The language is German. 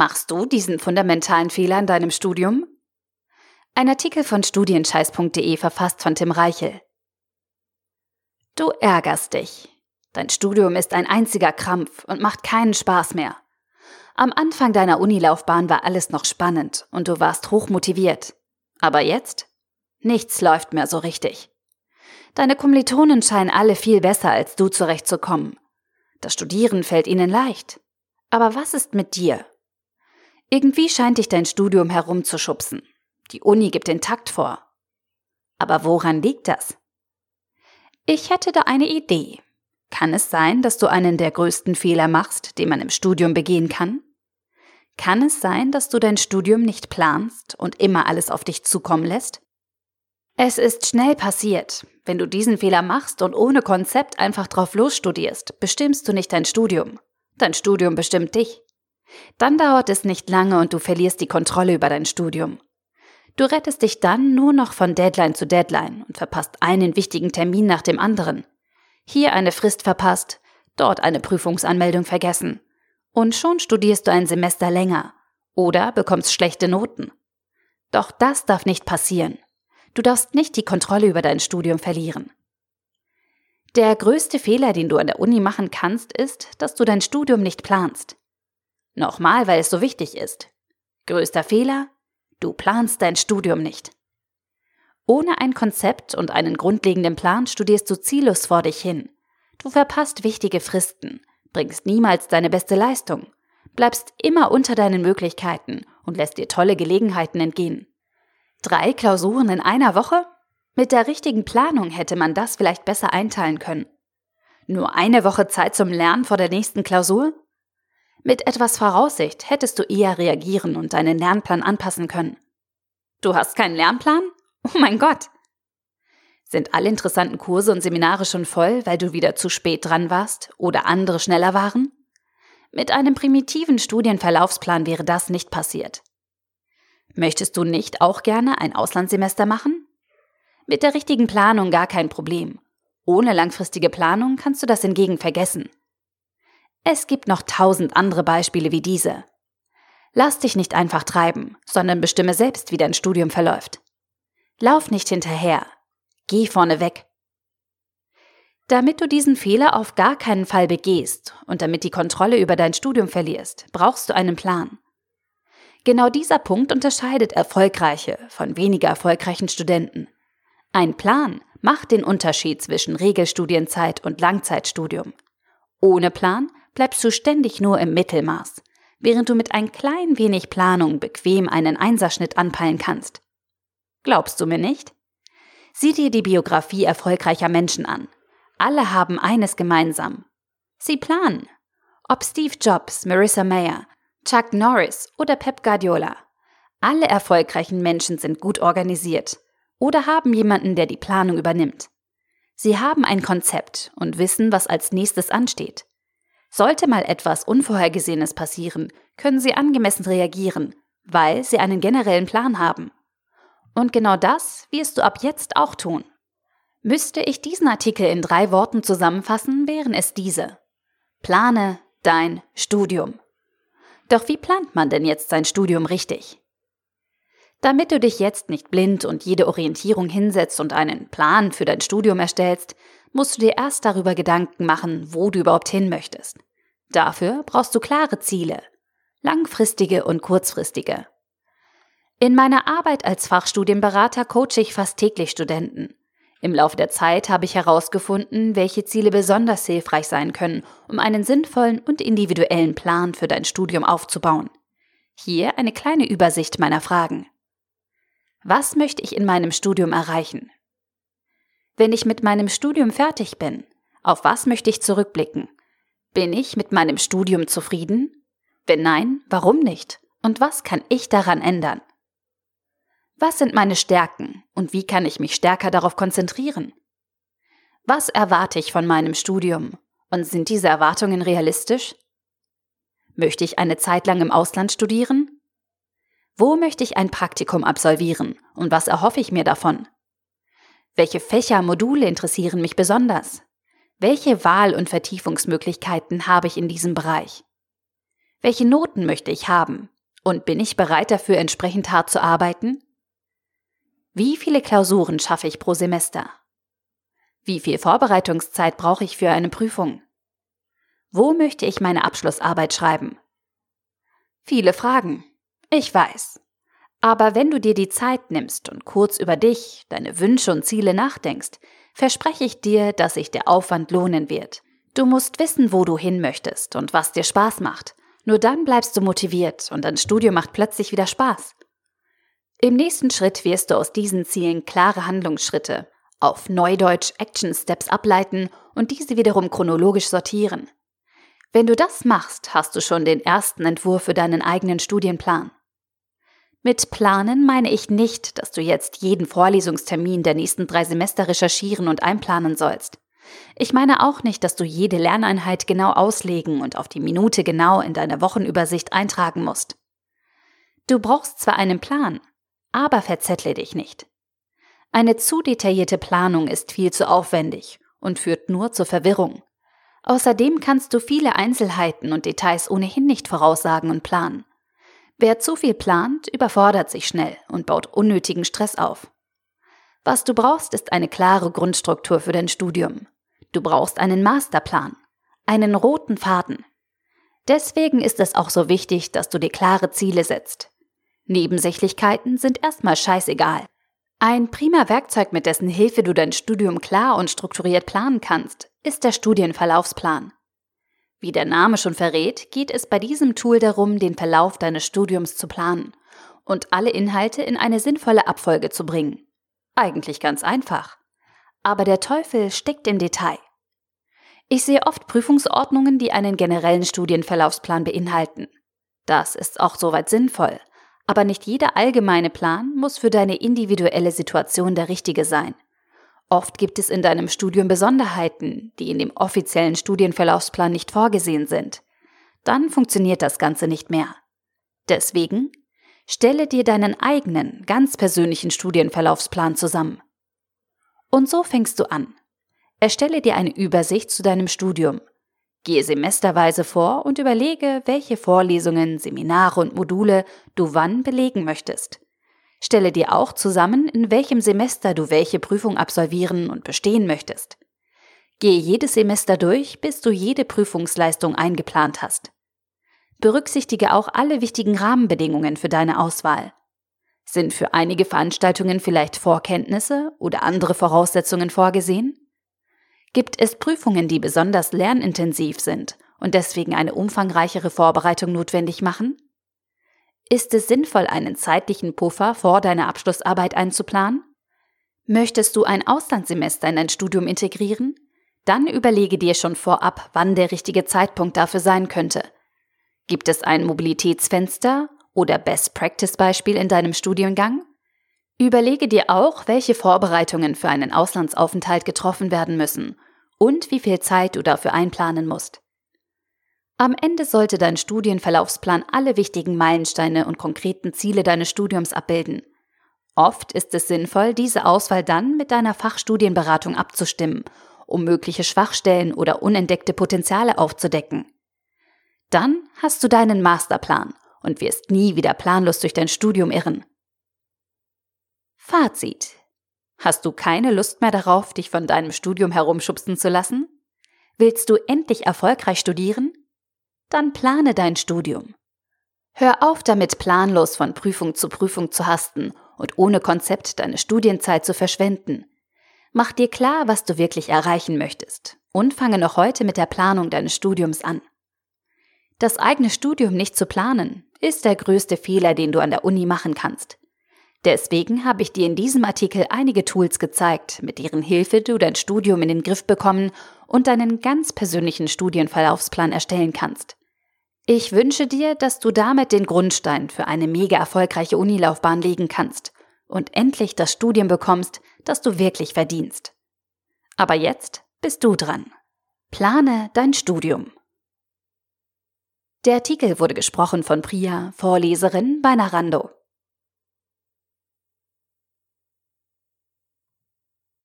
Machst du diesen fundamentalen Fehler in deinem Studium? Ein Artikel von studienscheiß.de verfasst von Tim Reichel. Du ärgerst dich. Dein Studium ist ein einziger Krampf und macht keinen Spaß mehr. Am Anfang deiner Unilaufbahn war alles noch spannend und du warst hochmotiviert. Aber jetzt? Nichts läuft mehr so richtig. Deine Kommilitonen scheinen alle viel besser als du zurechtzukommen. Das Studieren fällt ihnen leicht. Aber was ist mit dir? Irgendwie scheint dich dein Studium herumzuschubsen. Die Uni gibt den Takt vor. Aber woran liegt das? Ich hätte da eine Idee. Kann es sein, dass du einen der größten Fehler machst, den man im Studium begehen kann? Kann es sein, dass du dein Studium nicht planst und immer alles auf dich zukommen lässt? Es ist schnell passiert. Wenn du diesen Fehler machst und ohne Konzept einfach drauf losstudierst, bestimmst du nicht dein Studium. Dein Studium bestimmt dich. Dann dauert es nicht lange und du verlierst die Kontrolle über dein Studium. Du rettest dich dann nur noch von Deadline zu Deadline und verpasst einen wichtigen Termin nach dem anderen. Hier eine Frist verpasst, dort eine Prüfungsanmeldung vergessen. Und schon studierst du ein Semester länger oder bekommst schlechte Noten. Doch das darf nicht passieren. Du darfst nicht die Kontrolle über dein Studium verlieren. Der größte Fehler, den du an der Uni machen kannst, ist, dass du dein Studium nicht planst. Nochmal, weil es so wichtig ist. Größter Fehler? Du planst dein Studium nicht. Ohne ein Konzept und einen grundlegenden Plan studierst du ziellos vor dich hin. Du verpasst wichtige Fristen, bringst niemals deine beste Leistung, bleibst immer unter deinen Möglichkeiten und lässt dir tolle Gelegenheiten entgehen. Drei Klausuren in einer Woche? Mit der richtigen Planung hätte man das vielleicht besser einteilen können. Nur eine Woche Zeit zum Lernen vor der nächsten Klausur? Mit etwas Voraussicht hättest du eher reagieren und deinen Lernplan anpassen können. Du hast keinen Lernplan? Oh mein Gott! Sind alle interessanten Kurse und Seminare schon voll, weil du wieder zu spät dran warst oder andere schneller waren? Mit einem primitiven Studienverlaufsplan wäre das nicht passiert. Möchtest du nicht auch gerne ein Auslandssemester machen? Mit der richtigen Planung gar kein Problem. Ohne langfristige Planung kannst du das hingegen vergessen. Es gibt noch tausend andere Beispiele wie diese. Lass dich nicht einfach treiben, sondern bestimme selbst, wie dein Studium verläuft. Lauf nicht hinterher. Geh vorne weg. Damit du diesen Fehler auf gar keinen Fall begehst und damit die Kontrolle über dein Studium verlierst, brauchst du einen Plan. Genau dieser Punkt unterscheidet erfolgreiche von weniger erfolgreichen Studenten. Ein Plan macht den Unterschied zwischen Regelstudienzeit und Langzeitstudium. Ohne Plan bleibst du ständig nur im Mittelmaß, während du mit ein klein wenig Planung bequem einen Einserschnitt anpeilen kannst. Glaubst du mir nicht? Sieh dir die Biografie erfolgreicher Menschen an. Alle haben eines gemeinsam. Sie planen. Ob Steve Jobs, Marissa Mayer, Chuck Norris oder Pep Guardiola. Alle erfolgreichen Menschen sind gut organisiert oder haben jemanden, der die Planung übernimmt. Sie haben ein Konzept und wissen, was als nächstes ansteht. Sollte mal etwas Unvorhergesehenes passieren, können Sie angemessen reagieren, weil Sie einen generellen Plan haben. Und genau das wirst du ab jetzt auch tun. Müsste ich diesen Artikel in drei Worten zusammenfassen, wären es diese. Plane dein Studium. Doch wie plant man denn jetzt sein Studium richtig? Damit du dich jetzt nicht blind und jede Orientierung hinsetzt und einen Plan für dein Studium erstellst, musst du dir erst darüber Gedanken machen, wo du überhaupt hin möchtest. Dafür brauchst du klare Ziele, langfristige und kurzfristige. In meiner Arbeit als Fachstudienberater coache ich fast täglich Studenten. Im Laufe der Zeit habe ich herausgefunden, welche Ziele besonders hilfreich sein können, um einen sinnvollen und individuellen Plan für dein Studium aufzubauen. Hier eine kleine Übersicht meiner Fragen. Was möchte ich in meinem Studium erreichen? Wenn ich mit meinem Studium fertig bin, auf was möchte ich zurückblicken? Bin ich mit meinem Studium zufrieden? Wenn nein, warum nicht? Und was kann ich daran ändern? Was sind meine Stärken und wie kann ich mich stärker darauf konzentrieren? Was erwarte ich von meinem Studium und sind diese Erwartungen realistisch? Möchte ich eine Zeit lang im Ausland studieren? Wo möchte ich ein Praktikum absolvieren und was erhoffe ich mir davon? Welche Fächer, Module interessieren mich besonders? Welche Wahl- und Vertiefungsmöglichkeiten habe ich in diesem Bereich? Welche Noten möchte ich haben? Und bin ich bereit dafür, entsprechend hart zu arbeiten? Wie viele Klausuren schaffe ich pro Semester? Wie viel Vorbereitungszeit brauche ich für eine Prüfung? Wo möchte ich meine Abschlussarbeit schreiben? Viele Fragen. Ich weiß. Aber wenn du dir die Zeit nimmst und kurz über dich, deine Wünsche und Ziele nachdenkst, verspreche ich dir, dass sich der Aufwand lohnen wird. Du musst wissen, wo du hin möchtest und was dir Spaß macht. Nur dann bleibst du motiviert und dein Studium macht plötzlich wieder Spaß. Im nächsten Schritt wirst du aus diesen Zielen klare Handlungsschritte, auf Neudeutsch Action Steps ableiten und diese wiederum chronologisch sortieren. Wenn du das machst, hast du schon den ersten Entwurf für deinen eigenen Studienplan. Mit Planen meine ich nicht, dass du jetzt jeden Vorlesungstermin der nächsten drei Semester recherchieren und einplanen sollst. Ich meine auch nicht, dass du jede Lerneinheit genau auslegen und auf die Minute genau in deiner Wochenübersicht eintragen musst. Du brauchst zwar einen Plan, aber verzettle dich nicht. Eine zu detaillierte Planung ist viel zu aufwendig und führt nur zur Verwirrung. Außerdem kannst du viele Einzelheiten und Details ohnehin nicht voraussagen und planen. Wer zu viel plant, überfordert sich schnell und baut unnötigen Stress auf. Was du brauchst, ist eine klare Grundstruktur für dein Studium. Du brauchst einen Masterplan, einen roten Faden. Deswegen ist es auch so wichtig, dass du dir klare Ziele setzt. Nebensächlichkeiten sind erstmal scheißegal. Ein prima Werkzeug, mit dessen Hilfe du dein Studium klar und strukturiert planen kannst, ist der Studienverlaufsplan. Wie der Name schon verrät, geht es bei diesem Tool darum, den Verlauf deines Studiums zu planen und alle Inhalte in eine sinnvolle Abfolge zu bringen. Eigentlich ganz einfach. Aber der Teufel steckt im Detail. Ich sehe oft Prüfungsordnungen, die einen generellen Studienverlaufsplan beinhalten. Das ist auch soweit sinnvoll. Aber nicht jeder allgemeine Plan muss für deine individuelle Situation der richtige sein. Oft gibt es in deinem Studium Besonderheiten, die in dem offiziellen Studienverlaufsplan nicht vorgesehen sind. Dann funktioniert das Ganze nicht mehr. Deswegen stelle dir deinen eigenen, ganz persönlichen Studienverlaufsplan zusammen. Und so fängst du an. Erstelle dir eine Übersicht zu deinem Studium. Gehe semesterweise vor und überlege, welche Vorlesungen, Seminare und Module du wann belegen möchtest. Stelle dir auch zusammen, in welchem Semester du welche Prüfung absolvieren und bestehen möchtest. Gehe jedes Semester durch, bis du jede Prüfungsleistung eingeplant hast. Berücksichtige auch alle wichtigen Rahmenbedingungen für deine Auswahl. Sind für einige Veranstaltungen vielleicht Vorkenntnisse oder andere Voraussetzungen vorgesehen? Gibt es Prüfungen, die besonders lernintensiv sind und deswegen eine umfangreichere Vorbereitung notwendig machen? Ist es sinnvoll, einen zeitlichen Puffer vor deiner Abschlussarbeit einzuplanen? Möchtest du ein Auslandssemester in dein Studium integrieren? Dann überlege dir schon vorab, wann der richtige Zeitpunkt dafür sein könnte. Gibt es ein Mobilitätsfenster oder Best-Practice-Beispiel in deinem Studiengang? Überlege dir auch, welche Vorbereitungen für einen Auslandsaufenthalt getroffen werden müssen und wie viel Zeit du dafür einplanen musst. Am Ende sollte dein Studienverlaufsplan alle wichtigen Meilensteine und konkreten Ziele deines Studiums abbilden. Oft ist es sinnvoll, diese Auswahl dann mit deiner Fachstudienberatung abzustimmen, um mögliche Schwachstellen oder unentdeckte Potenziale aufzudecken. Dann hast du deinen Masterplan und wirst nie wieder planlos durch dein Studium irren. Fazit. Hast du keine Lust mehr darauf, dich von deinem Studium herumschubsen zu lassen? Willst du endlich erfolgreich studieren? Dann plane dein Studium. Hör auf damit, planlos von Prüfung zu Prüfung zu hasten und ohne Konzept deine Studienzeit zu verschwenden. Mach dir klar, was du wirklich erreichen möchtest und fange noch heute mit der Planung deines Studiums an. Das eigene Studium nicht zu planen, ist der größte Fehler, den du an der Uni machen kannst. Deswegen habe ich dir in diesem Artikel einige Tools gezeigt, mit deren Hilfe du dein Studium in den Griff bekommen und deinen ganz persönlichen Studienverlaufsplan erstellen kannst. Ich wünsche dir, dass du damit den Grundstein für eine mega erfolgreiche Unilaufbahn legen kannst und endlich das Studium bekommst, das du wirklich verdienst. Aber jetzt bist du dran. Plane dein Studium. Der Artikel wurde gesprochen von Priya, Vorleserin bei Narando.